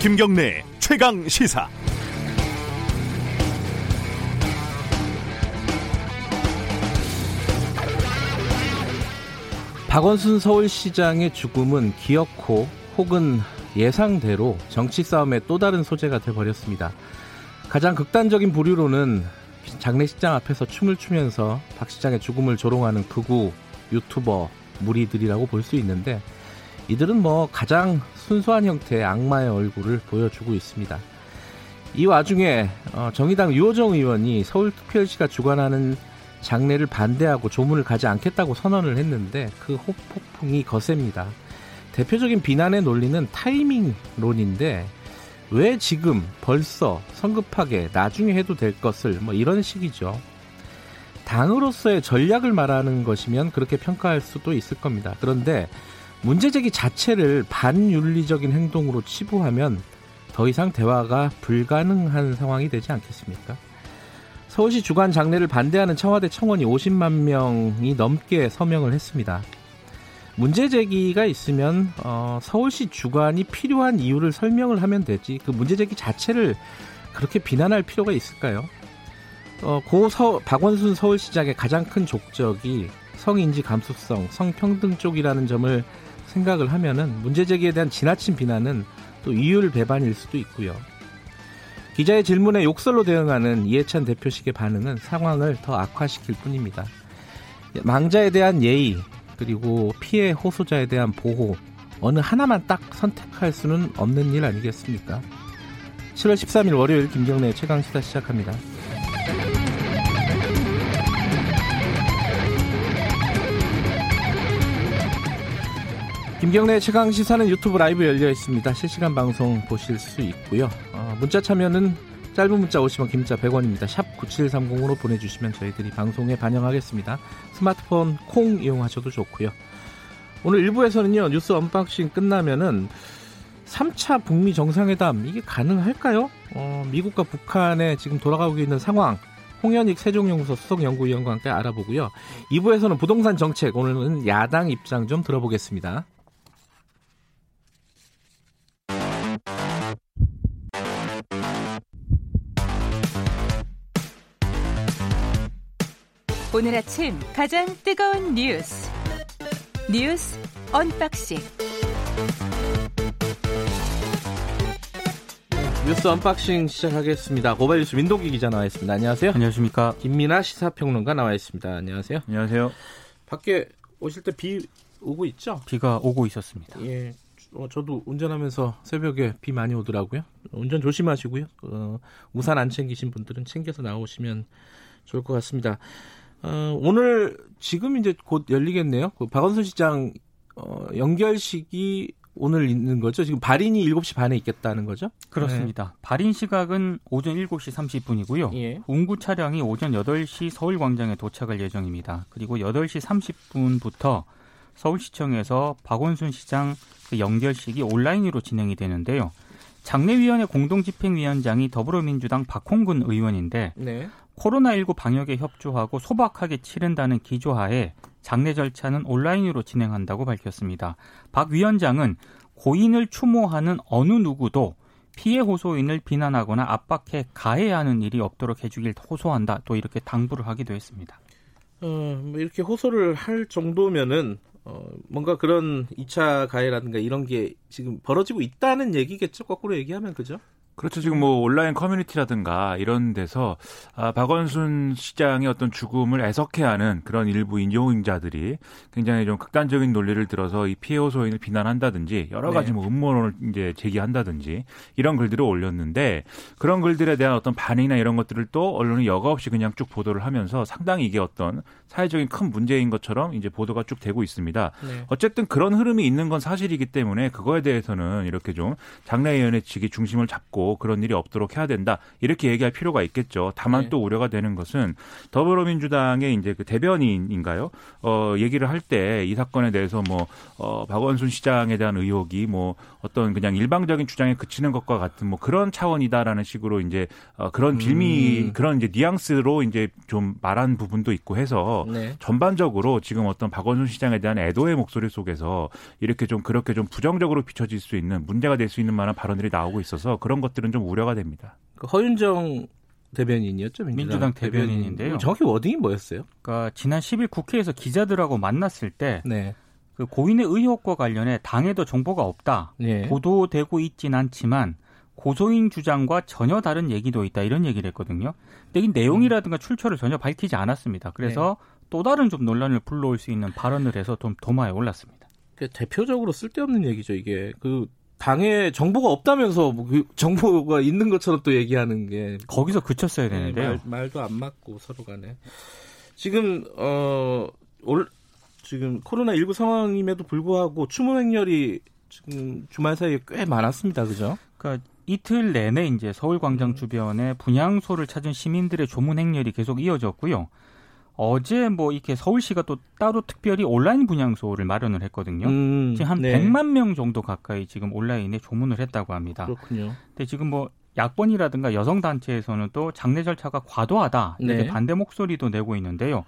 김경래 최강 시사. 박원순 서울시장의 죽음은 기어코 혹은 예상대로 정치 싸움의 또 다른 소재가 돼버렸습니다. 가장 극단적인 부류로는 장례식장 앞에서 춤을 추면서 박 시장의 죽음을 조롱하는 극우 유튜버 무리들이라고 볼 수 있는데 이들은 뭐 가장 순수한 형태의 악마의 얼굴을 보여주고 있습니다. 이 와중에 어, 정의당 유호정 의원이 서울특별시가 주관하는 장례를 반대하고 조문을 가지 않겠다고 선언을 했는데 그 호폭풍이 거셉니다. 대표적인 비난의 논리는 타이밍론인데 왜 지금 벌써 성급하게 나중에 해도 될 것을 뭐 이런 식이죠. 당으로서의 전략을 말하는 것이면 그렇게 평가할 수도 있을 겁니다. 그런데 문제제기 자체를 반윤리적인 행동으로 치부하면 더 이상 대화가 불가능한 상황이 되지 않겠습니까? 서울시 주관 장례를 반대하는 청와대 청원이 50만 명이 넘게 서명을 했습니다. 문제 제기가 있으면 어, 서울시 주관이 필요한 이유를 설명을 하면 되지 그 문제 제기 자체를 그렇게 비난할 필요가 있을까요? 어, 고 서, 박원순 서울시장의 가장 큰 족적이 성인지 감수성, 성평등 쪽이라는 점을 생각을 하면은 문제 제기에 대한 지나친 비난은 또 이율 배반일 수도 있고요. 기자의 질문에 욕설로 대응하는 이해찬 대표식의 반응은 상황을 더 악화시킬 뿐입니다. 망자에 대한 예의 그리고 피해 호소자에 대한 보호 어느 하나만 딱 선택할 수는 없는 일 아니겠습니까? 7월 13일 월요일 김경래 최강 시사 시작합니다. 김경래 최강 시사는 유튜브 라이브 열려 있습니다. 실시간 방송 보실 수 있고요. 어, 문자 참여는 짧은 문자 50원, 긴 문자 100원입니다. 샵 9730으로 보내주시면 저희들이 방송에 반영하겠습니다. 스마트폰 콩 이용하셔도 좋고요. 오늘 1부에서는요. 뉴스 unboxing 끝나면은 3차 북미 정상회담 이게 가능할까요? 어, 미국과 북한에 지금 돌아가고 있는 상황 홍현익 세종연구소 수석연구위원과 함께 알아보고요. 2부에서는 부동산 정책 오늘은 야당 입장 좀 들어보겠습니다. 오늘 아침 가장 뜨거운 뉴스 뉴스 unboxing 뉴스 unboxing 시작하겠습니다. 고발 뉴스 민동기 기자 나와 있습니다. 안녕하세요. 안녕하십니까. 김민아 시사평론가 나와 있습니다. 안녕하세요. 안녕하세요. 밖에 오실 때 비 오고 있죠? 비가 오고 있었습니다. 예. 어, 저도 운전하면서 새벽에 비 많이 오더라고요. 운전 조심하시고요. 어, 우산 안 챙기신 분들은 챙겨서 나오시면 좋을 것 같습니다. 어, 오늘 지금 이제 곧 열리겠네요. 그 박원순 시장 어, 연결식이 오늘 있는 거죠. 지금 발인이 7시 반에 있겠다는 거죠? 그렇습니다. 네. 발인 시각은 오전 7시 30분이고요. 예. 운구 차량이 오전 8시 서울광장에 도착할 예정입니다. 그리고 8시 30분부터 서울시청에서 박원순 시장 그 연결식이 온라인으로 진행이 되는데요. 장례위원회 공동집행위원장이 더불어민주당 박홍근 의원인데 네. 코로나19 방역에 협조하고 소박하게 치른다는 기조하에 장례 절차는 온라인으로 진행한다고 밝혔습니다. 박 위원장은 고인을 추모하는 어느 누구도 피해 호소인을 비난하거나 압박해 가해하는 일이 없도록 해주길 호소한다. 또 이렇게 당부를 하기도 했습니다. 어, 뭐 이렇게 호소를 할 정도면은 어, 뭔가 그런 2차 가해라든가 이런 게 지금 벌어지고 있다는 얘기겠죠? 거꾸로 얘기하면 그죠? 그렇죠. 지금 뭐 온라인 커뮤니티라든가 이런 데서 아, 박원순 시장의 어떤 죽음을 애석해하는 그런 일부 인용자들이 굉장히 좀 극단적인 논리를 들어서 이 피해 호소인을 비난한다든지 여러 가지 네. 뭐 음모론을 이제 제기한다든지 이런 글들을 올렸는데 그런 글들에 대한 어떤 반응이나 이런 것들을 또 언론이 여과 없이 그냥 쭉 보도를 하면서 상당히 이게 어떤 사회적인 큰 문제인 것처럼 이제 보도가 쭉 되고 있습니다. 네. 어쨌든 그런 흐름이 있는 건 사실이기 때문에 그거에 대해서는 이렇게 좀 장례위원회 측이 중심을 잡고 있고 그런 일이 없도록 해야 된다 이렇게 얘기할 필요가 있겠죠. 다만 네. 또 우려가 되는 것은 더불어민주당의 이제 그 대변인인가요? 어 얘기를 할 때 이 사건에 대해서 뭐 어, 박원순 시장에 대한 의혹이 뭐 어떤 그냥 일방적인 주장에 그치는 것과 같은 뭐 그런 차원이다라는 식으로 이제 어, 그런 빌미 음. 그런 이제 뉘앙스로 이제 좀 말한 부분도 있고 해서 네. 전반적으로 지금 어떤 박원순 시장에 대한 애도의 목소리 속에서 이렇게 좀 그렇게 좀 부정적으로 비춰질 수 있는 문제가 될 수 있는 만한 발언들이 나오고 있어서 그런 것 들은 좀 우려가 됩니다. 그 허윤정 대변인이었죠 민주당, 민주당 대변인인데요. 정확히 워딩이 뭐였어요? 그러니까 지난 10일 국회에서 기자들하고 만났을 때 네. 그 고인의 의혹과 관련해 당에도 정보가 없다. 네. 보도되고 있진 않지만 고소인 주장과 전혀 다른 얘기도 있다 이런 얘기를 했거든요. 근데 이 내용이라든가 출처를 전혀 밝히지 않았습니다. 그래서 네. 또 다른 좀 논란을 불러올 수 있는 발언을 해서 좀 도마에 올랐습니다. 대표적으로 쓸데없는 얘기죠 이게 그 당에 정보가 없다면서 뭐 그 정보가 있는 것처럼 또 얘기하는 게 거기서 그쳤어야 네, 되는데요. 네, 말, 도 안 맞고 서로 간에 지금 어 올 지금 코로나 19 상황임에도 불구하고 추모 행렬이 지금 주말 사이에 꽤 많았습니다. 그죠? 그러니까 이틀 내내 이제 서울 광장 주변에 분향소를 찾은 시민들의 조문 행렬이 계속 이어졌고요. 어제 뭐 이렇게 서울시가 또 따로 특별히 온라인 분향소를 마련을 했거든요. 음, 지금 한 네. 100만 명 정도 가까이 지금 온라인에 조문을 했다고 합니다. 그렇군요. 근데 지금 뭐 야권이라든가 여성 단체에서는 또 장례 절차가 과도하다 이렇게 네. 반대 목소리도 내고 있는데요.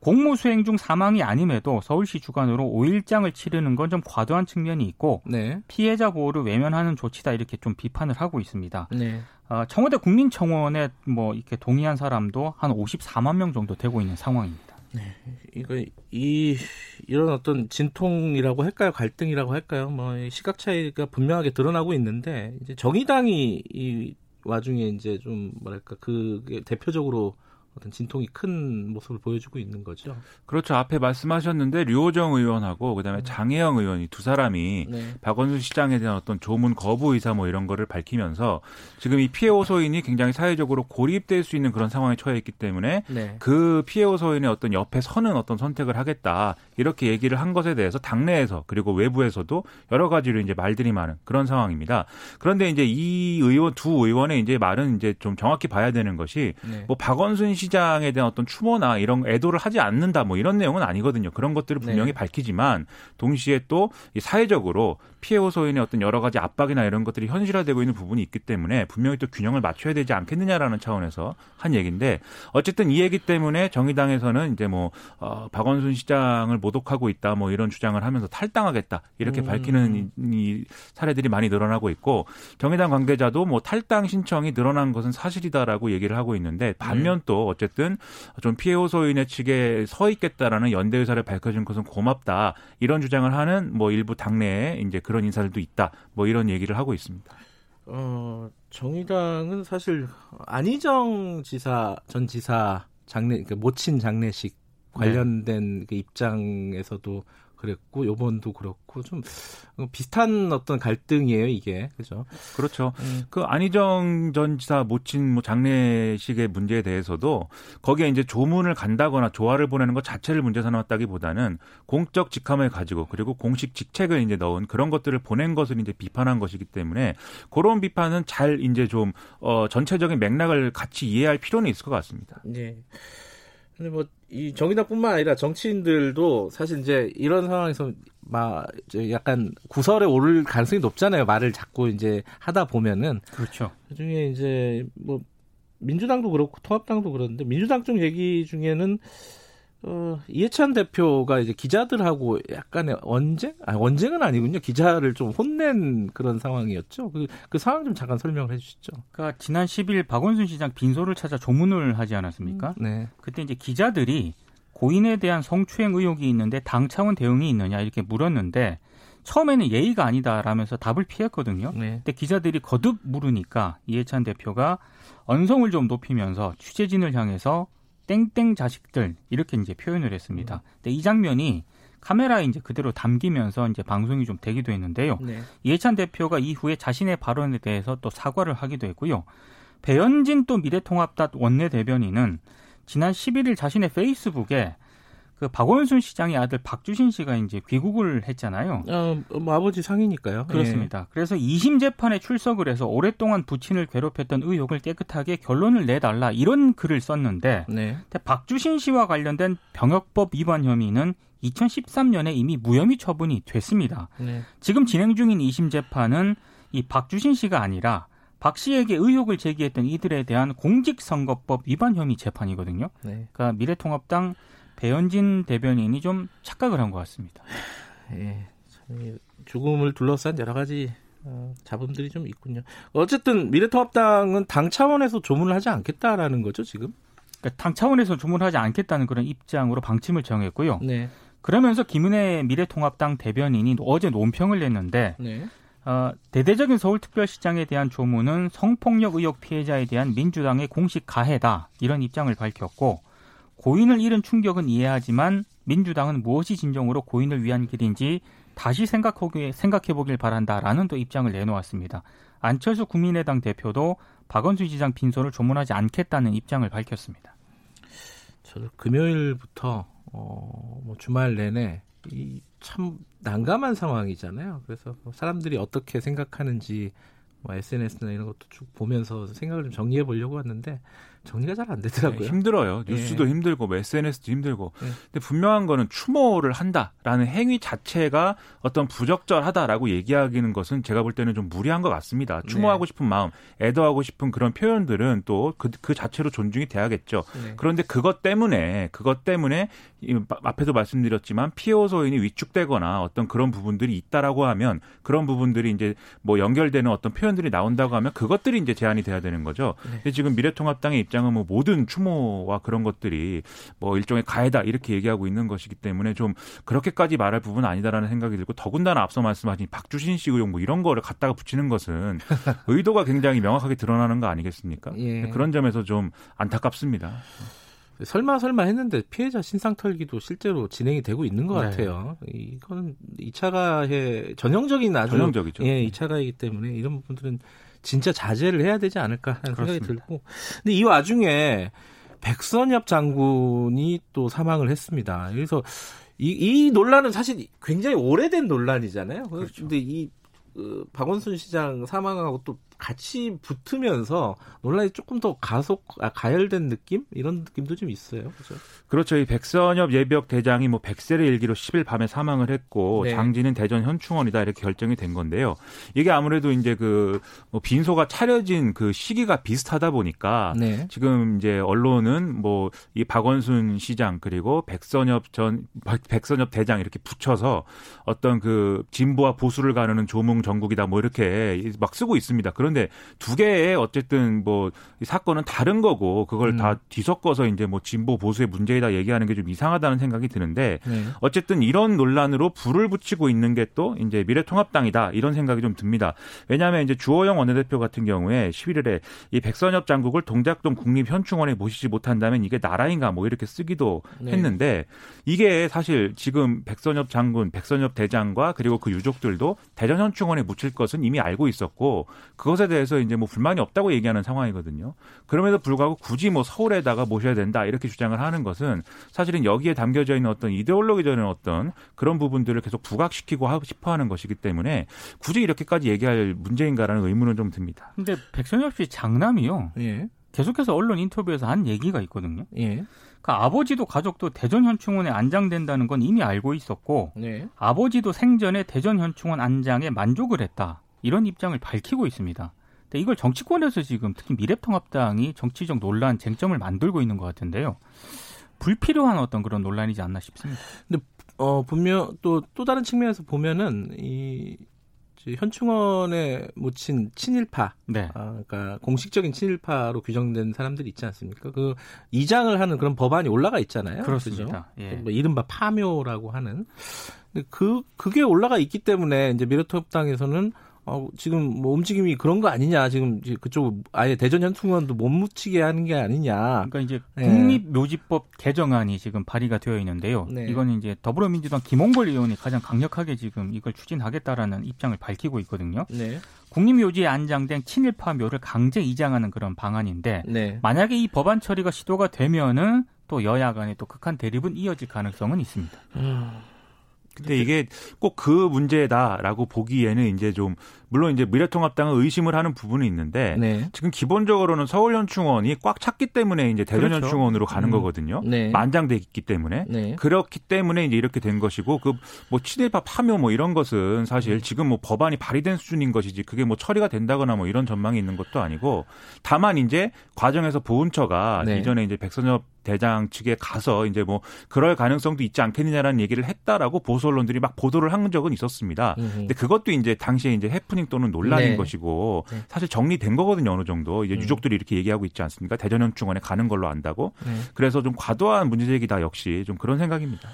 공무 수행 중 사망이 아님에도 서울시 주관으로 5일장을 치르는 건 좀 과도한 측면이 있고 네. 피해자 보호를 외면하는 조치다 이렇게 좀 비판을 하고 있습니다. 네. 어, 청와대 국민청원에 뭐 이렇게 동의한 사람도 한 54만 명 정도 되고 있는 상황입니다. 네, 이거 이 이런 어떤 진통이라고 할까요, 갈등이라고 할까요, 뭐 시각 차이가 분명하게 드러나고 있는데 이제 정의당이 이 와중에 이제 좀 뭐랄까 그 대표적으로 어떤 진통이 큰 모습을 보여주고 있는 거죠. 그렇죠. 앞에 말씀하셨는데 류호정 의원하고 그다음에 네. 장혜영 의원이 두 사람이 네. 박원순 시장에 대한 어떤 조문 거부 의사 뭐 이런 거를 밝히면서 지금 이 피해 호소인이 굉장히 사회적으로 고립될 수 있는 그런 상황에 처해 있기 때문에 네. 그 피해 호소인의 어떤 옆에 서는 어떤 선택을 하겠다 이렇게 얘기를 한 것에 대해서 당내에서 그리고 외부에서도 여러 가지로 이제 말들이 많은 그런 상황입니다. 그런데 이제 이 의원 두 의원의 이제 말은 이제 좀 정확히 봐야 되는 것이 네. 뭐 박원순 시 시장에 대한 어떤 추모나 이런 애도를 하지 않는다 뭐 이런 내용은 아니거든요. 그런 것들을 분명히 네. 밝히지만 동시에 또 사회적으로 피해 호소인의 어떤 여러 가지 압박이나 이런 것들이 현실화되고 있는 부분이 있기 때문에 분명히 또 균형을 맞춰야 되지 않겠느냐라는 차원에서 한 얘기인데 어쨌든 이 얘기 때문에 정의당에서는 이제 뭐 어, 박원순 시장을 모독하고 있다 뭐 이런 주장을 하면서 탈당하겠다 이렇게 음. 밝히는 이 사례들이 많이 늘어나고 있고 정의당 관계자도 뭐 탈당 신청이 늘어난 것은 사실이다라고 얘기를 하고 있는데 반면 또 어쨌든 좀 피해 호소인의 측에 서 있겠다라는 연대 의사를 밝혀준 것은 고맙다 이런 주장을 하는 뭐 일부 당내에 이제 그런 인사들도 있다. 뭐 이런 얘기를 하고 있습니다. 어, 정의당은 사실 안희정 지사 전 지사 장례 그러니까 모친 장례식 관련된 네. 그 입장에서도 그랬고 요번도 그렇고 좀 비슷한 어떤 갈등이에요 이게 그죠? 그렇죠. 음. 그 안희정 전 지사 모친 뭐 장례식의 문제에 대해서도 거기에 이제 조문을 간다거나 조화를 보내는 것 자체를 문제 삼았다기보다는 공적 직함을 가지고 그리고 공식 직책을 이제 넣은 그런 것들을 보낸 것을 이제 비판한 것이기 때문에 그런 비판은 잘 이제 좀 어, 전체적인 맥락을 같이 이해할 필요는 있을 것 같습니다. 네. 근데 뭐 이 정의당뿐만 아니라 정치인들도 사실 이제 이런 상황에서 막 약간 구설에 오를 가능성이 높잖아요. 말을 자꾸 이제 하다 보면은 그렇죠. 그중에 이제 뭐 민주당도 그렇고 통합당도 그런데 민주당 쪽 얘기 중에는 어, 이해찬 대표가 이제 기자들하고 약간의 언쟁? 아, 언쟁은 아니군요. 기자를 좀 혼낸 그런 상황이었죠. 그, 그 상황 좀 잠깐 설명을 해 주시죠. 그러니까 지난 10일 박원순 시장 빈소를 찾아 조문을 하지 않았습니까? 음, 네. 그때 이제 기자들이 고인에 대한 성추행 의혹이 있는데 당 차원 대응이 있느냐 이렇게 물었는데 처음에는 예의가 아니다라면서 답을 피했거든요. 네. 근데 기자들이 거듭 물으니까 이해찬 대표가 언성을 좀 높이면서 취재진을 향해서 땡땡 자식들 이렇게 이제 표현을 했습니다. 음. 근데 이 장면이 카메라에 이제 그대로 담기면서 이제 방송이 좀 되기도 했는데요. 네. 이해찬 대표가 이후에 자신의 발언에 대해서 또 사과를 하기도 했고요. 배현진 또 미래통합당 원내 대변인은 지난 11일 자신의 페이스북에 그 박원순 시장의 아들 박주신 씨가 이제 귀국을 했잖아요. 어, 뭐 아버지 상이니까요. 그렇습니다. 예. 그래서 2심 재판에 출석을 해서 오랫동안 부친을 괴롭혔던 의혹을 깨끗하게 결론을 내달라 이런 글을 썼는데 네. 박주신 씨와 관련된 병역법 위반 혐의는 2013년에 이미 무혐의 처분이 됐습니다. 네. 지금 진행 중인 2심 재판은 이 박주신 씨가 아니라 박 씨에게 의혹을 제기했던 이들에 대한 공직선거법 위반 혐의 재판이거든요. 네. 그러니까 미래통합당 배현진 대변인이 좀 착각을 한 것 같습니다. 예, 죽음을 둘러싼 여러 가지 어, 자본들이 좀 있군요. 어쨌든 미래통합당은 당 차원에서 조문을 하지 않겠다라는 거죠 지금? 그러니까 당 차원에서 조문하지 않겠다는 그런 입장으로 방침을 정했고요. 네. 그러면서 김은혜 미래통합당 대변인이 어제 논평을 냈는데 네. 어, 대대적인 서울특별시장에 대한 조문은 성폭력 의혹 피해자에 대한 민주당의 공식 가해다 이런 입장을 밝혔고 고인을 잃은 충격은 이해하지만 민주당은 무엇이 진정으로 고인을 위한 길인지 다시 생각해 보길 바란다라는 또 입장을 내놓았습니다. 안철수 국민의당 대표도 박원순 시장 빈소를 조문하지 않겠다는 입장을 밝혔습니다. 저도 금요일부터 어, 뭐 주말 내내 이 참 난감한 상황이잖아요. 그래서 뭐 사람들이 어떻게 생각하는지 뭐 SNS나 이런 것도 쭉 보면서 생각을 좀 정리해 보려고 하는데 정리가 잘 안 되더라고요. 네, 힘들어요. 뉴스도 예. 힘들고 뭐 SNS도 힘들고. 예. 근데 분명한 거는 추모를 한다라는 행위 자체가 어떤 부적절하다라고 얘기하기는 것은 제가 볼 때는 좀 무리한 것 같습니다. 추모하고 네. 싶은 마음, 애도하고 싶은 그런 표현들은 또그 그 자체로 존중이 돼야겠죠. 네. 그런데 그것 때문에 그것 때문에 앞에도 말씀드렸지만 피해 소인이 위축되거나 어떤 그런 부분들이 있다라고 하면 그런 부분들이 이제 뭐 연결되는 어떤 표현들이 나온다고 하면 그것들이 이제 제한이 돼야 되는 거죠. 네. 근데 지금 미래통합당의 입장 입장은 뭐 모든 추모와 그런 것들이 뭐 일종의 가해다 이렇게 얘기하고 있는 것이기 때문에 좀 그렇게까지 말할 부분은 아니다라는 생각이 들고 더군다나 앞서 말씀하신 박주신 씨 의혹 뭐 이런 거를 갖다가 붙이는 것은 의도가 굉장히 명확하게 드러나는 거 아니겠습니까? 예. 그런 점에서 좀 안타깝습니다. 설마 설마 했는데 피해자 신상 털기도 실제로 진행이 되고 있는 것 네. 같아요. 이거는 2차 가해 전형적인 아주 전형적이죠. 예, 2차 가해이기 때문에 이런 부분들은 진짜 자제를 해야 되지 않을까 하는 그렇습니다. 생각이 들고. 근데 이 와중에 백선엽 장군이 또 사망을 했습니다. 그래서 이, 이 논란은 사실 굉장히 오래된 논란이잖아요. 그렇죠. 근데 이 어, 박원순 시장 사망하고 또 같이 붙으면서 논란이 조금 더 가속 아, 가열된 느낌 이런 느낌도 좀 있어요. 그렇죠? 그렇죠. 이 백선엽 예비역 대장이 뭐 백세를 일기로 10일 밤에 사망을 했고 네. 장지는 대전 현충원이다 이렇게 결정이 된 건데요. 이게 아무래도 이제 그 뭐 빈소가 차려진 그 시기가 비슷하다 보니까 네. 지금 이제 언론은 뭐 이 박원순 시장 그리고 백선엽 전 백선엽 대장 이렇게 붙여서 어떤 그 진보와 보수를 가르는 조몽 정국이다 뭐 이렇게 막 쓰고 있습니다. 그런 데 두 개의 어쨌든 뭐 사건은 다른 거고 그걸 음. 다 뒤섞어서 이제 뭐 진보 보수의 문제이다 얘기하는 게 좀 이상하다는 생각이 드는데 네. 어쨌든 이런 논란으로 불을 붙이고 있는 게 또 이제 미래통합당이다 이런 생각이 좀 듭니다. 왜냐하면 이제 주호영 원내대표 같은 경우에 11일에 이 백선엽 장국을 동작동 국립현충원에 모시지 못한다면 이게 나라인가 뭐 이렇게 쓰기도 네. 했는데 이게 사실 지금 백선엽 장군, 백선엽 대장과 그리고 그 유족들도 대전현충원에 묻힐 것은 이미 알고 있었고 그것 에 대해서 이제 뭐 불만이 없다고 얘기하는 상황이거든요. 그럼에도 불구하고 굳이 뭐 서울에다가 모셔야 된다 이렇게 주장을 하는 것은 사실은 여기에 담겨져 있는 어떤 이데올로기적인 어떤 그런 부분들을 계속 부각시키고 싶어 하는 것이기 때문에 굳이 이렇게까지 얘기할 문제인가라는 의문은 좀 듭니다. 근데 백선엽 씨 장남이요. 예. 계속해서 언론 인터뷰에서 한 얘기가 있거든요. 예. 그러니까 아버지도 가족도 대전 현충원에 안장된다는 건 이미 알고 있었고 네. 아버지도 생전에 대전 현충원 안장에 만족을 했다. 이런 입장을 밝히고 있습니다. 근데 이걸 정치권에서 지금 특히 미래통합당이 정치적 논란, 쟁점을 만들고 있는 것 같은데요. 불필요한 어떤 그런 논란이지 않나 싶습니다. 근데 어 분명 또 또 다른 측면에서 보면은 이 현충원에 묻힌 친일파, 네. 아, 그러니까 공식적인 친일파로 규정된 사람들이 있지 않습니까? 그 이장을 하는 그런 법안이 올라가 있잖아요. 그렇습니다. 예. 뭐 이른바 파묘라고 하는. 그 그게 올라가 있기 때문에 이제 미래통합당에서는 어, 지금 뭐 움직임이 그런 거 아니냐. 지금 그쪽 아예 대전 현충원도 못 묻히게 하는 게 아니냐. 그러니까 이제 네. 국립묘지법 개정안이 지금 발의가 되어 있는데요. 네. 이거는 이제 더불어민주당 김홍걸 의원이 가장 강력하게 지금 이걸 추진하겠다라는 입장을 밝히고 있거든요. 네. 국립묘지에 안장된 친일파 묘를 강제 이장하는 그런 방안인데 네. 만약에 이 법안 처리가 시도가 되면은 또 여야 간의 또 극한 대립은 이어질 가능성은 있습니다. 음. 근데 이게 꼭 그 문제다라고 보기에는 이제 좀 물론 이제 미래통합당은 의심을 하는 부분이 있는데 네. 지금 기본적으로는 서울현충원이 꽉 찼기 때문에 이제 대전현충원으로 그렇죠. 가는 음. 거거든요. 네. 만장돼 있기 때문에 네. 그렇기 때문에 이제 이렇게 된 것이고 그 뭐 친일파 파묘 뭐 이런 것은 사실 음. 지금 뭐 법안이 발의된 수준인 것이지 그게 뭐 처리가 된다거나 뭐 이런 전망이 있는 것도 아니고 다만 이제 과정에서 보훈처가 네. 이전에 이제 백선엽 대장 측에 가서 이제 뭐 그럴 가능성도 있지 않겠느냐라는 얘기를 했다라고 보수 언론들이 막 보도를 한 적은 있었습니다. 근데 그것도 이제 당시에 이제 해프닝 또는 논란인 네. 것이고 네. 사실 정리된 거거든요 어느 정도 이제 음. 유족들이 이렇게 얘기하고 있지 않습니까? 대전현충원에 가는 걸로 안다고. 네. 그래서 좀 과도한 문제제기다 역시 좀 그런 생각입니다.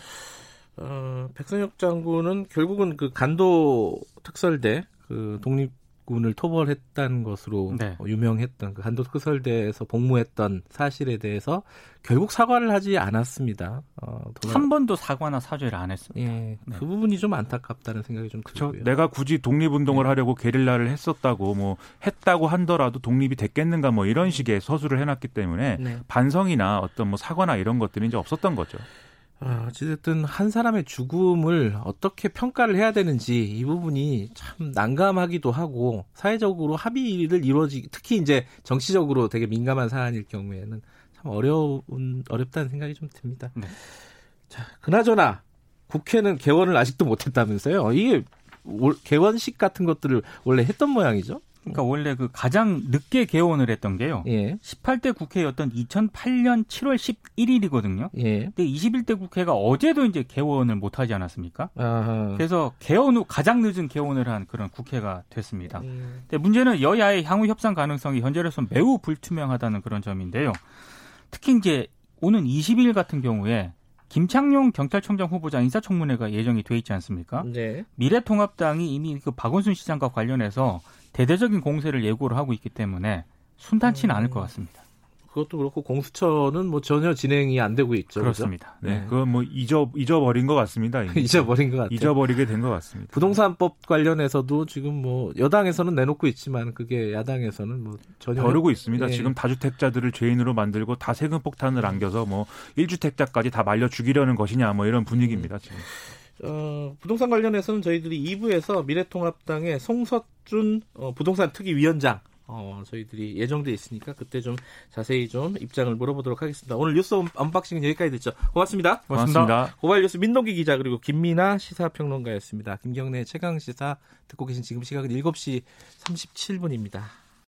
어, 백선혁 장군은 결국은 그 간도 특설대 그 독립 군을 토벌했다는 것으로 네. 어, 유명했던 그 한도 특설대에서 복무했던 사실에 대해서 결국 사과를 하지 않았습니다. 어, 한 번도 사과나 사죄를 안 했습니다. 예, 네. 그 부분이 좀 안타깝다는 생각이 좀 들고요. 내가 굳이 독립운동을 네. 하려고 게릴라를 했었다고 뭐 했다고 한더라도 독립이 됐겠는가 뭐 이런 식의 서술을 해놨기 때문에 네. 반성이나 어떤 뭐 사과나 이런 것들이 이제 없었던 거죠. 아, 어쨌든 한 사람의 죽음을 어떻게 평가를 해야 되는지 이 부분이 참 난감하기도 하고 사회적으로 합의를 이루어지 특히 이제 정치적으로 되게 민감한 사안일 경우에는 참 어려운 어렵다는 생각이 좀 듭니다. 네. 자, 그나저나 국회는 개원을 아직도 못했다면서요? 이게 개원식 같은 것들을 원래 했던 모양이죠? 그러니까 원래 그 가장 늦게 개원을 했던 게요. 예. 18대 국회였던 2008년 7월 11일이거든요. 예. 근데 21대 국회가 어제도 이제 개원을 못 하지 않았습니까? 아하. 그래서 개원 후 가장 늦은 개원을 한 그런 국회가 됐습니다. 음. 근데 문제는 여야의 향후 협상 가능성이 현재로서 매우 불투명하다는 그런 점인데요. 특히 이제 오는 20일 같은 경우에 김창룡 경찰청장 후보자 인사청문회가 예정이 돼 있지 않습니까? 네. 미래통합당이 이미 그 박원순 시장과 관련해서 대대적인 공세를 예고를 하고 있기 때문에 순탄치는 음. 않을 것 같습니다. 그것도 그렇고 공수처는 뭐 전혀 진행이 안 되고 있죠. 그렇습니다. 그렇죠? 네. 네. 그건 뭐 잊어 잊어버린 것 같습니다. 잊어버린 것 같아요. 잊어버리게 된 것 같습니다. 부동산법 관련해서도 지금 뭐 여당에서는 내놓고 있지만 그게 야당에서는 뭐 전혀 벼르고 있습니다. 네. 지금 다주택자들을 죄인으로 만들고 다 세금 폭탄을 안겨서 뭐 1주택자까지 다 말려 죽이려는 것이냐 뭐 이런 분위기입니다. 지금. 어, 부동산 관련해서는 저희들이 2부에서 미래통합당의 송석준 어, 부동산 특위 위원장 어, 저희들이 예정돼 있으니까 그때 좀 자세히 좀 입장을 물어보도록 하겠습니다. 오늘 뉴스 언박싱은 여기까지 됐죠. 고맙습니다. 고맙습니다. 고맙습니다. 고발 뉴스 민동기 기자 그리고 김민아 시사평론가였습니다. 김경래 최강 시사 듣고 계신 지금 시각은 7시 37분입니다.